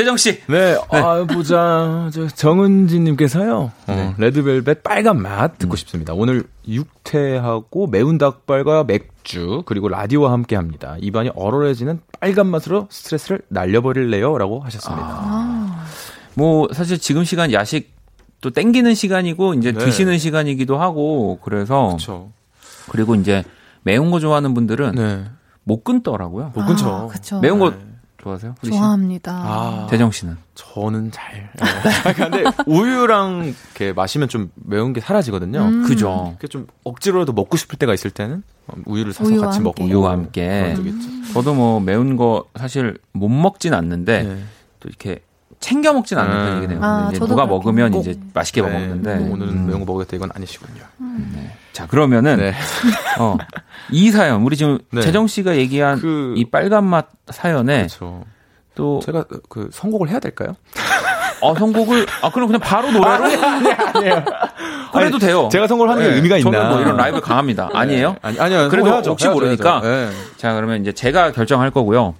재정 씨. 네, 아, 보자. 저 정은지님께서요. 어, 네. 레드벨벳 빨간 맛 듣고 싶습니다. 오늘 육퇴하고 매운 닭발과 맥주 그리고 라디오와 함께 합니다. 입안이 얼얼해지는 빨간 맛으로 스트레스를 날려버릴래요?라고 하셨습니다. 아, 뭐 사실 지금 시간 야식 또 땡기는 시간이고 이제 네. 드시는 시간이기도 하고 그래서 그렇죠. 그리고 이제 매운 거 좋아하는 분들은 네, 못 끊더라고요. 못 끊죠. 아, 그쵸. 매운 거 네. 좋아하세요? 좋아합니다. 아, 재정 씨는? 저는 잘. 네. 근데 우유랑 이렇게 마시면 좀 매운 게 사라지거든요. 음. 그죠. 이렇게 좀 억지로라도 먹고 싶을 때가 있을 때는 어, 우유를 사서 우유와 같이 먹고 함께. 우유와 함께. 있죠. 저도 뭐 매운 거 사실 못 먹진 않는데 네. 또 이렇게 챙겨 먹진 않는 음. 편이긴 해요. 아, 이제 저도 누가 그렇긴 먹으면. 이제 맛있게 네, 먹는데 뭐 오늘은 음. 매운 거 먹겠다 이건 아니시군요. 자 그러면은 네. 어, 이 사연 우리 지금 네. 재정 씨가 얘기한 그- 이 빨간 맛 사연에 그렇죠. 또 제가 그 선곡을 해야 될까요? 어, 선곡을 아 그럼 그냥 바로 노래로 그래도 돼요. 제가 선곡을 하는 게 네, 의미가 있나? 저는 뭐 이런 라이브 강합니다. 아니에요? 아니, 아니요. 그래도 선곡해야죠. 혹시 해야죠, 모르니까 해야죠. 네. 자, 그러면 이제 제가 결정할 거고요.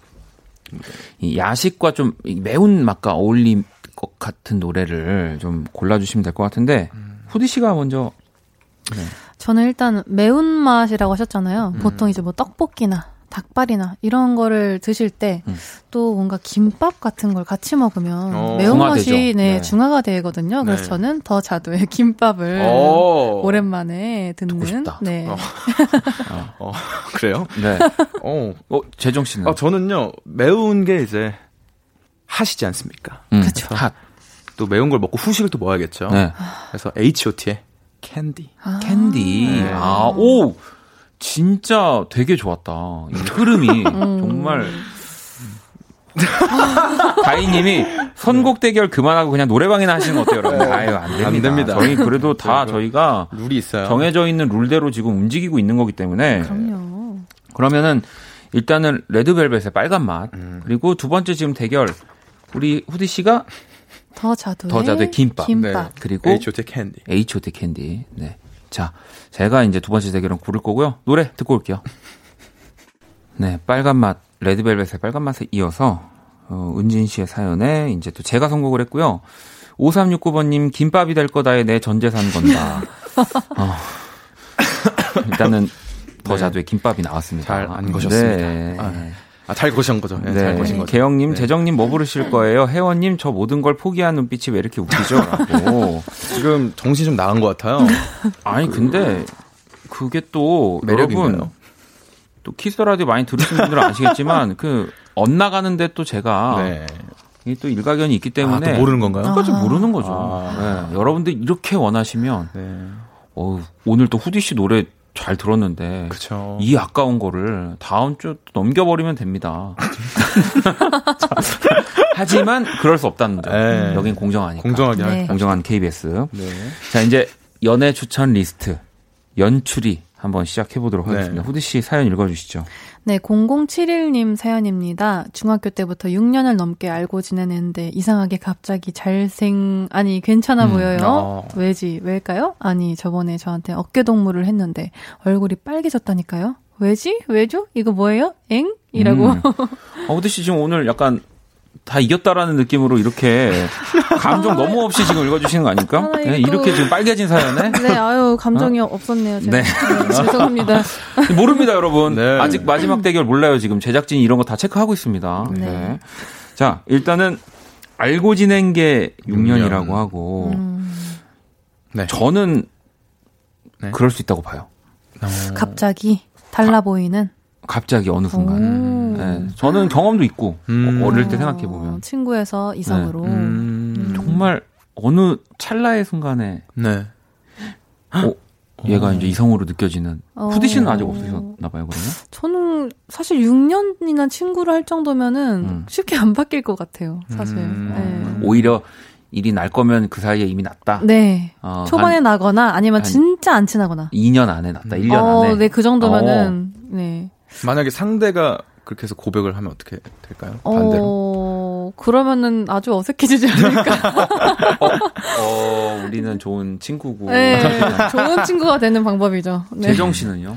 이 야식과 좀이 매운 맛과 어울릴 것 같은 노래를 좀 골라주시면 될 것 같은데, 후디 씨가 먼저, 저는 일단 매운 맛이라고 하셨잖아요. 음. 보통 이제 뭐 떡볶이나 닭발이나 이런 거를 드실 때또 음. 뭔가 김밥 같은 걸 같이 먹으면 어, 매운맛이. 네, 네. 중화가 되거든요. 그래서 네. 저는 더 자두의 김밥을 오. 오랜만에 듣는 듣고 싶다. 네. 어. 어, 그래요? 네. 어. 어, 재정 씨는? 아, 저는요, 매운 게 이제 하시지 않습니까? 음, 그쵸. 핫. 또 매운 걸 먹고 후식을 또 먹어야겠죠. 네. 그래서 H.O.T의 캔디. 캔디. 네. 아, 오! 진짜 되게 좋았다. 이 흐름이 정말. 다희님이 선곡 대결 그만하고 그냥 노래방이나 하시는 거 어때요, 여러분? 아유, 안 됩니다. 안 됩니다. 저희 그래도 다 저희가 룰이 있어요. 정해져 있는 룰대로 지금 움직이고 있는 거기 때문에 그럼요. 그러면은 일단은 레드벨벳의 빨간 맛 음. 그리고 두 번째 지금 대결 우리 후디 씨가 더 자두의, 더 자두의 김밥. 김밥. 그리고 H.O.T의 캔디. H.O.T 캔디. 네. 자, 제가 이제 두 번째 대결은 고를 거고요. 노래 듣고 올게요. 네, 빨간 맛, 레드벨벳의 빨간 맛에 이어서, 어, 은진 씨의 사연에 이제 또 제가 선곡을 했고요. 5369번님, 김밥이 될 거다에 내 전재산 건다. 어, 일단은 더 네. 자두의 김밥이 나왔습니다. 잘안 거셨습니다. 네. 아. 아, 잘 거신 거죠. 네, 잘 거신 거죠. 개영님, 네. 재정님 뭐 부르실 거예요? 혜원님, 저 모든 걸 포기한 눈빛이 왜 이렇게 웃기죠? 라고. 지금 정신 좀 나간 것 같아요. 아니, 근데 그게 또 매력인가요? 여러분 또 키스 라디오 많이 들으시는 분들은 아시겠지만 그 엇나가는데 또 제가 네. 이게 또 일가견이 있기 아, 때문에 또 모르는 건가요? 끝까지 모르는 거죠. 아. 네, 여러분들 이렇게 원하시면 네. 어, 오늘 또 후디 씨 노래 잘 들었는데 그렇죠. 이 아까운 거를 다음 주또 넘겨버리면 됩니다. 하지만 그럴 수 없다는 점. 네. 여긴 공정하니까. 공정하게 네. 할. 공정한 KBS. 네. 자 이제 연애 추천 리스트 연출이 한번 시작해 보도록 네. 하겠습니다. 후디 씨 사연 읽어 주시죠. 네, 0071님 사연입니다. 중학교 때부터 6년을 넘게 알고 지내는데 이상하게 갑자기 잘생, 아니, 괜찮아 음, 보여요. 어. 왜지? 왜일까요? 아니, 저번에 저한테 어깨 동무를 했는데 얼굴이 빨개졌다니까요? 왜지? 왜죠? 이거 뭐예요? 엥? 이라고. 음. 어, 후디 씨 지금 오늘 약간 다 이겼다라는 느낌으로 이렇게 감정 너무 없이 지금 읽어주시는 거 아닙니까? 아, 네, 이렇게 지금 빨개진 사연에 네, 아유, 감정이 없었네요. 제가. 네. 네, 죄송합니다. 모릅니다, 여러분. 네. 아직 마지막 대결 몰라요. 지금 제작진이 이런 거 다 체크하고 있습니다. 네. 네. 자, 일단은 알고 지낸 게 6년이라고 6년. 하고 음, 네. 저는 네. 그럴 수 있다고 봐요. 어, 갑자기 달라 보이는. 갑자기 어느 순간. 오. 네. 저는 경험도 있고 음. 어릴 때 생각해 어, 보면 친구에서 이성으로. 음. 정말 어느 찰나의 순간에 네. 어, 얘가 이제 이성으로 느껴지는. 어. 푸디 씨는 아직 없으셨나 봐요, 그러면? 저는 사실 6년이나 친구를 할 정도면은 음. 쉽게 안 바뀔 것 같아요. 사실. 음. 오히려 일이 날 거면 그 사이에 이미 났다. 네. 네. 어, 초반에 한 나거나 아니면 한 진짜 안 친하거나. 2년 안에 났다. 1년 어, 안에. 네, 그 정도면은 네. 만약에 상대가 그렇게 해서 고백을 하면 어떻게 될까요? 반대로. 어, 그러면은 아주 어색해지지 않을까. 어, 우리는 좋은 친구고. 네. 좋은 친구가 되는 방법이죠. 네. 재정 씨는요?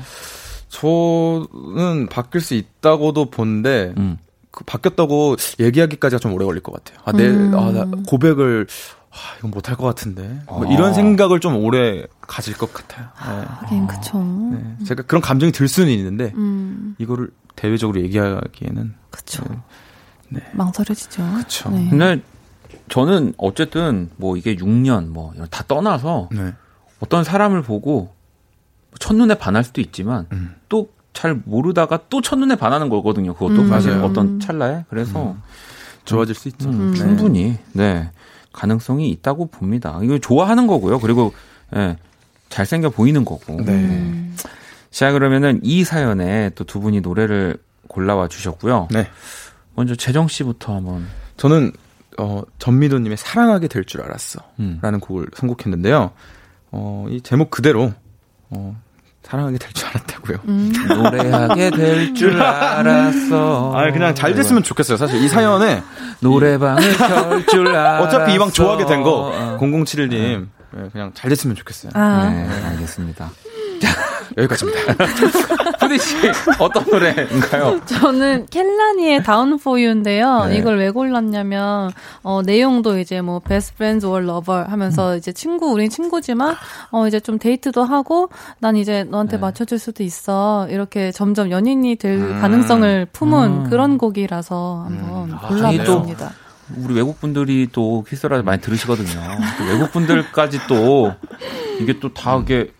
저는 바뀔 수 있다고도 본데 음. 그 바뀌었다고 얘기하기까지가 좀 오래 걸릴 것 같아요. 아, 내, 음. 아, 나 고백을, 아, 이건 못할 것 같은데. 뭐 아. 이런 생각을 좀 오래 가질 것 같아요. 네. 하긴, 그쵸. 네. 제가 그런 감정이 들 수는 있는데, 음, 이거를 대외적으로 얘기하기에는. 그쵸. 네. 망설여지죠. 그쵸. 네. 근데 저는 어쨌든 뭐 이게 6년 뭐 다 떠나서 네. 어떤 사람을 보고 첫눈에 반할 수도 있지만 음. 또잘 모르다가 또 첫눈에 반하는 거거든요. 그것도 음. 사실 맞아요. 어떤 찰나에. 그래서 좋아질 수 있죠. 음, 네. 충분히 네 가능성이 있다고 봅니다. 이거 좋아하는 거고요. 그리고 예, 잘생겨 보이는 거고. 네. 음. 자 그러면은 이 사연에 또 두 분이 노래를 골라와 주셨고요. 네. 먼저 재정 씨부터 한번. 저는, 어, 전미도님의 사랑하게 될 줄 알았어. 음. 라는 곡을 선곡했는데요. 어, 이 제목 그대로, 어, 사랑하게 될 줄 알았다고요. 음. 노래하게 될 줄 알았어. 아, 그냥 잘 됐으면 좋겠어요. 사실 이 사연에 노래방을 켤줄 알았어. 어차피 이왕 좋아하게 된 거, 어. 0071님, 네, 그냥 잘 됐으면 좋겠어요. 아, 네, 알겠습니다. 여기까지입니다. 푸디 씨 어떤 노래인가요? 저는 켈라니의 Down for You인데요. 네. 이걸 왜 골랐냐면 어 내용도 이제 뭐 best friends or lover 하면서 음. 이제 친구 우린 친구지만 어 이제 좀 데이트도 하고 난 이제 너한테 네. 맞춰줄 수도 있어. 이렇게 점점 연인이 될 음. 가능성을 품은 음. 그런 곡이라서 한번 음. 아, 골라봤습니다. 우리 외국 분들이 또 키스라를 많이 들으시거든요. 또 외국 분들까지 또 이게 또 다 이게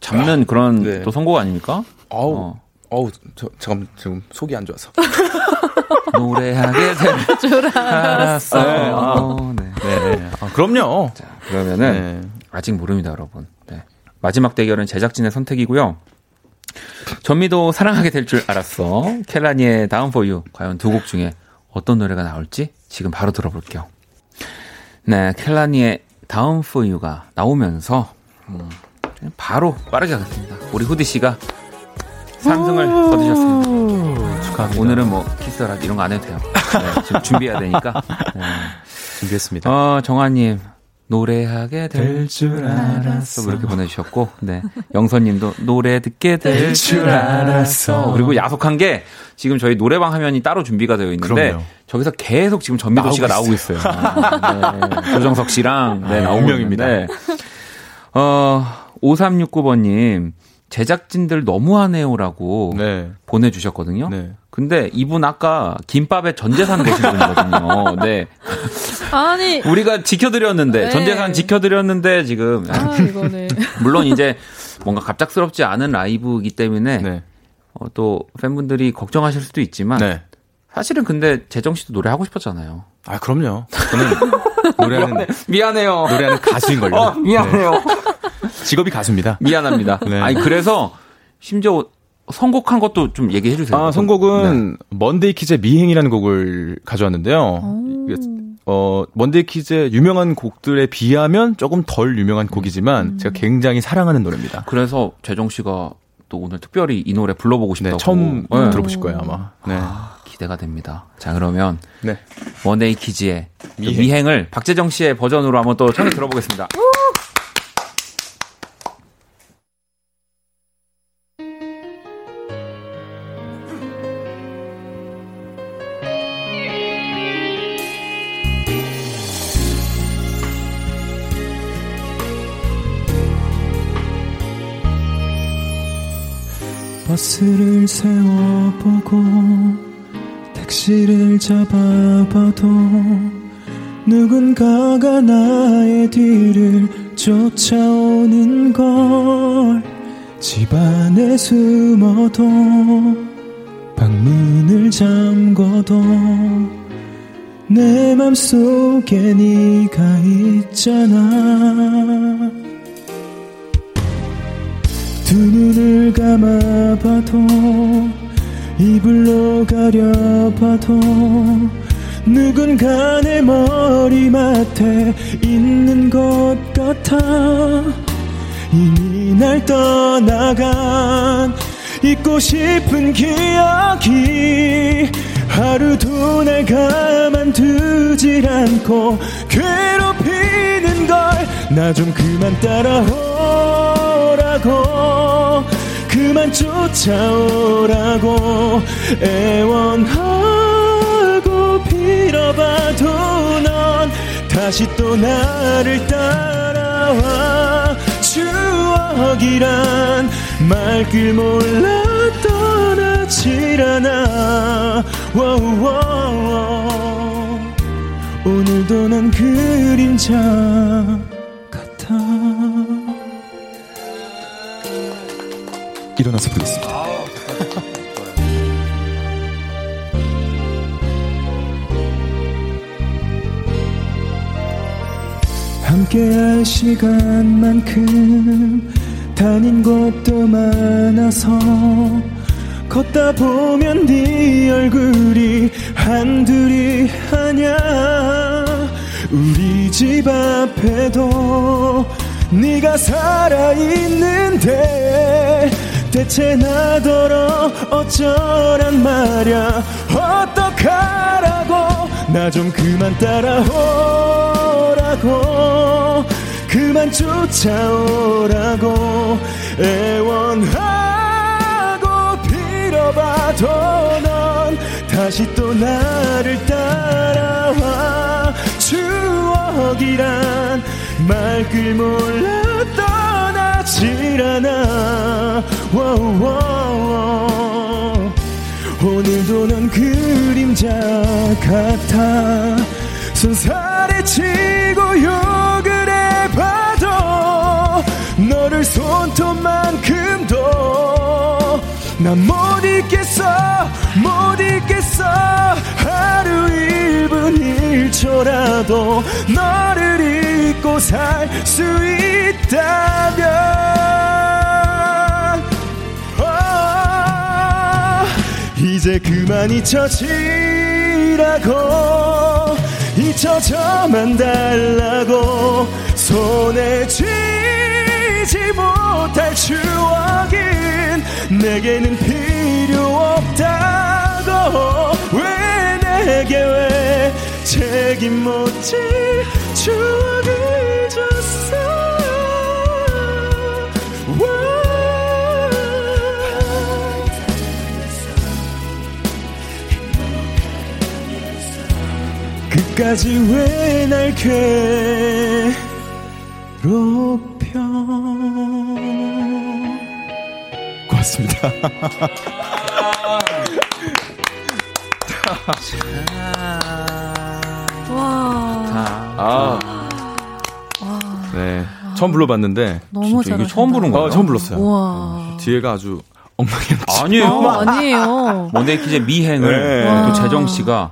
잡는 그런 네. 또 선곡 아닙니까? 어우, 어. 어우, 저, 잠깐, 지금 속이 안 좋아서. 노래하게 될 줄 알았어. 네, 아. 어, 네. 네. 아, 그럼요. 자, 그러면은 네. 아직 모릅니다, 여러분. 네. 마지막 대결은 제작진의 선택이고요. 전미도 사랑하게 될 줄 알았어. 켈라니의 Down For You. 과연 두 곡 중에 어떤 노래가 나올지 지금 바로 들어볼게요. 네, 켈라니의 다운 포 유가 나오면서 음, 바로 빠르게 가겠습니다. 우리 후디 씨가 3승을 거두셨습니다. 축하합니다. 오늘은 뭐 키스라 이런 거 안 해도 돼요. 네, 지금 준비해야 되니까. 네. 준비했습니다. 어, 정아님. 노래하게 될 줄 알았어. 뭐 이렇게 보내주셨고, 네. 영선님도 노래 듣게 될 줄 알았어. 그리고 야속한 게 지금 저희 노래방 화면이 따로 준비가 되어 있는데 그럼요. 저기서 계속 지금 전미도 씨가 나오고 있어요. 아, 네. 조정석 씨랑 네, 아, 나오고. 있는데 어, 5369번님. 제작진들 너무하네요라고 네. 보내주셨거든요. 네. 근데 이분 아까 김밥에 전재산 거신 분이거든요. 네. 아니, 우리가 지켜드렸는데, 네. 전재산 지켜드렸는데, 지금. 아. 물론 이제 뭔가 갑작스럽지 않은 라이브이기 때문에 네. 어, 또 팬분들이 걱정하실 수도 있지만 네. 사실은 근데 재정 씨도 노래 하고 싶었잖아요. 아, 그럼요. 저는 노래하는, 미안해 요. 노래하는 가수인 걸요. 어, 미안해요. 네. 직업이 가수입니다. 미안합니다. 네. 아니 그래서 심지어 선곡한 것도 좀 얘기해 주세요. 아, 선곡은 먼데이 키즈의 미행이라는 곡을 가져왔는데요. 이게, 어, 먼데이 키즈의 유명한 곡들에 비하면 조금 덜 유명한 곡이지만 제가 굉장히 사랑하는 노래입니다. 그래서 재정 씨가 또 오늘 특별히 이 노래 불러보고 네, 싶다고. 처음 네. 들어보실 거예요, 아마. 네. 아, 기대가 됩니다. 자 그러면 네. 먼데이 키즈의 그 미행. 미행을 박재정 씨의 버전으로 한번 또 청해 들어보겠습니다. 버스를 세워보고 택시를 잡아봐도 누군가가 나의 뒤를 쫓아오는 걸 집안에 숨어도 방문을 잠궈도 내 맘속에 네가 있잖아 두 눈을 감아봐도 이불로 가려봐도 누군가 내 머리맡에 있는 것 같아. 이미 날 떠나간 잊고 싶은 기억이 하루도 날 가만두질 않고 괴롭히는 걸 나 좀 그만 따라오 라고 그만 쫓아오라고 애원하고 빌어봐도 넌 다시 또 나를 따라와. 추억이란 말길 몰라 떠나질 않아. 오늘도 난 그림자 일어나서 부르겠습니다. 함께할 시간만큼 다닌 곳도 많아서 걷다 보면 네 얼굴이 한둘이 아냐? 우리 집 앞에도 네가 살아있는데 대체 나더러 어쩌란 말야? 어떡하라고? 나 좀 그만 따라오라고. 그만 쫓아오라고. 애원하고 빌어봐도 넌 다시 또 나를 따라와. 추억이란 말길 몰라 떠나질 않아 워우워우. 오늘도 넌 그림자 같아 손살에 치고 욕을 해봐도 너를 손톱만큼도 난 못 잊겠어 못 잊겠어. 하루 1분 1초라도 너를 잊고 살 수 있다면. 아, 이제 그만 잊혀지라고. 잊혀져만 달라고 손에 쥐 지 못할 추억은 내게는 필요 없다고. 왜 내게 왜 책임 못질 추억을 줬어? 끝까지 왜 날 괴 롭혀 고맙습니다. 와. 아. 네. 처음 불러봤는데 너무 진짜. 이게 처음 부른 거예요? 어, 처음 불렀어요. 와. 뒤에가 아주 엉망이었지. 아니에요. 어, 아니에요. 몬데이키즈의 미행을 네. 또 재정 씨가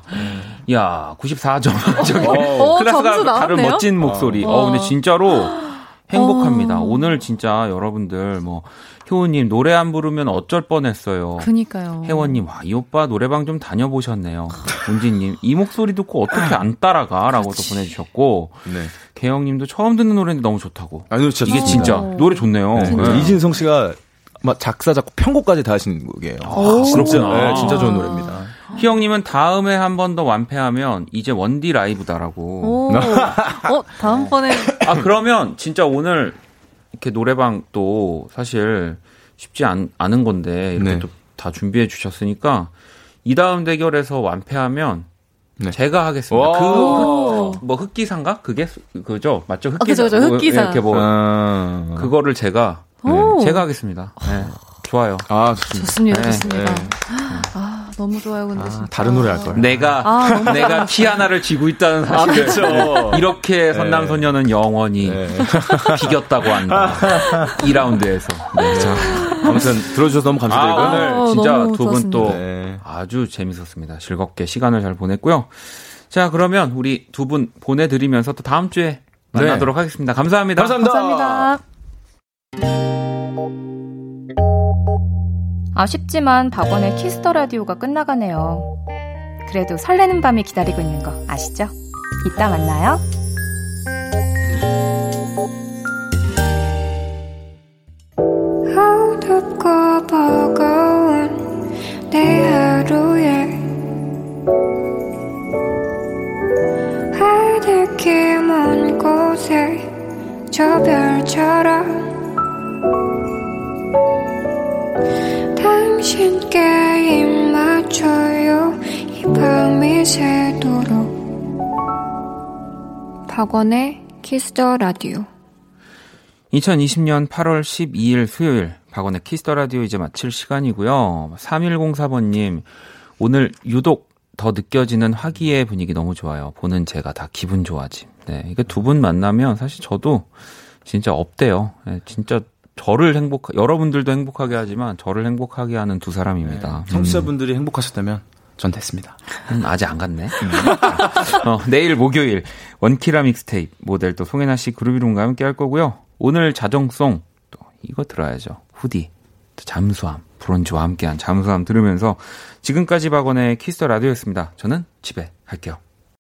야 94점 저기 어, 클래스가 점수 다른? 멋진 목소리. 어. 어 근데 진짜로 행복합니다. 어. 오늘 진짜 여러분들 뭐 효우님 노래 안 부르면 어쩔 뻔했어요. 그니까요. 혜원님, 와, 이 오빠 노래방 좀 다녀보셨네요. 은지님, 이 목소리 듣고 어떻게 안 따라가? 라고 또 보내주셨고, 네. 개영님도 처음 듣는 노래인데 너무 좋다고. 아니, 진짜 이게 좋습니다. 진짜 어. 노래 좋네요. 네. 네. 이진성 씨가 막 작사, 작곡, 편곡까지 다 하신 곡이에요. 아, 진짜. 네, 진짜 좋은 노래입니다. 희영님은 다음에 한 번 더 완패하면 이제 원디 라이브다라고. 오. 어, 다음번에 아, 그러면 진짜 오늘 이렇게 노래방 또 사실 쉽지 않, 않은 건데 이렇게 네. 또다 준비해 주셨으니까 이 다음 대결에서 완패하면 네. 제가 하겠습니다. 와. 그뭐 흑기사인가? 그게 그죠? 맞죠? 아, 그죠, 그죠. 뭐 흑기사. 이렇게 뭐 아, 그거를 제가 네, 오. 제가 하겠습니다. 네. 좋아요. 아, 좋습니다. 좋습니다. 네, 좋습니다. 네. 아, 너무 좋아요. 근데 아, 진짜. 다른 노래 할 걸. 내가 아, 내가 키 하나를 쥐고 있다는 사실을 그쵸. 이렇게 선남선녀는 영원히 네. 비겼다고 한다. 2라운드에서. 네. 자, 아무튼 들어주셔서 너무 아, 감사드리고요. 오늘 아, 진짜 두분 좋았습니다. 또 네. 아주 재밌었습니다. 즐겁게 시간을 잘 보냈고요. 자, 그러면 우리 두 분 보내드리면서 또 다음 주에 만나도록 하겠습니다. 감사합니다. 감사합니다. 감사합니다. 아쉽지만 박원의 키스 더 라디오가 끝나가네요. 그래도 설레는 밤이 기다리고 있는 거 아시죠? 이따 만나요. 어둡고 버거운 내 하루에 하늘길 먼 곳에 저 별처럼 당신께 입 맞춰요 이 밤이 새도록 박원의 키스 더 라디오 2020년 8월 12일 수요일 박원의 키스 더 라디오 이제 마칠 시간이고요. 3104번님 오늘 유독 더 느껴지는 화기의 분위기 너무 좋아요. 보는 제가 다 기분 좋아짐. 네, 이게 두 분 만나면 사실 저도 진짜 없대요. 네, 진짜 저를 행복, 여러분들도 행복하게 하지만 저를 행복하게 하는 두 사람입니다. 음. 청취자분들이 행복하셨다면 전 됐습니다. 음, 아직 안 갔네. 어, 내일 목요일 원키라 믹스테이프 모델 또 송혜나 씨 그루비룸과 함께 할 거고요. 오늘 자정송 또 이거 들어야죠. 후디 또 잠수함 브론즈와 함께한 잠수함 들으면서 지금까지 박원의 키스 더 라디오였습니다. 저는 집에 갈게요.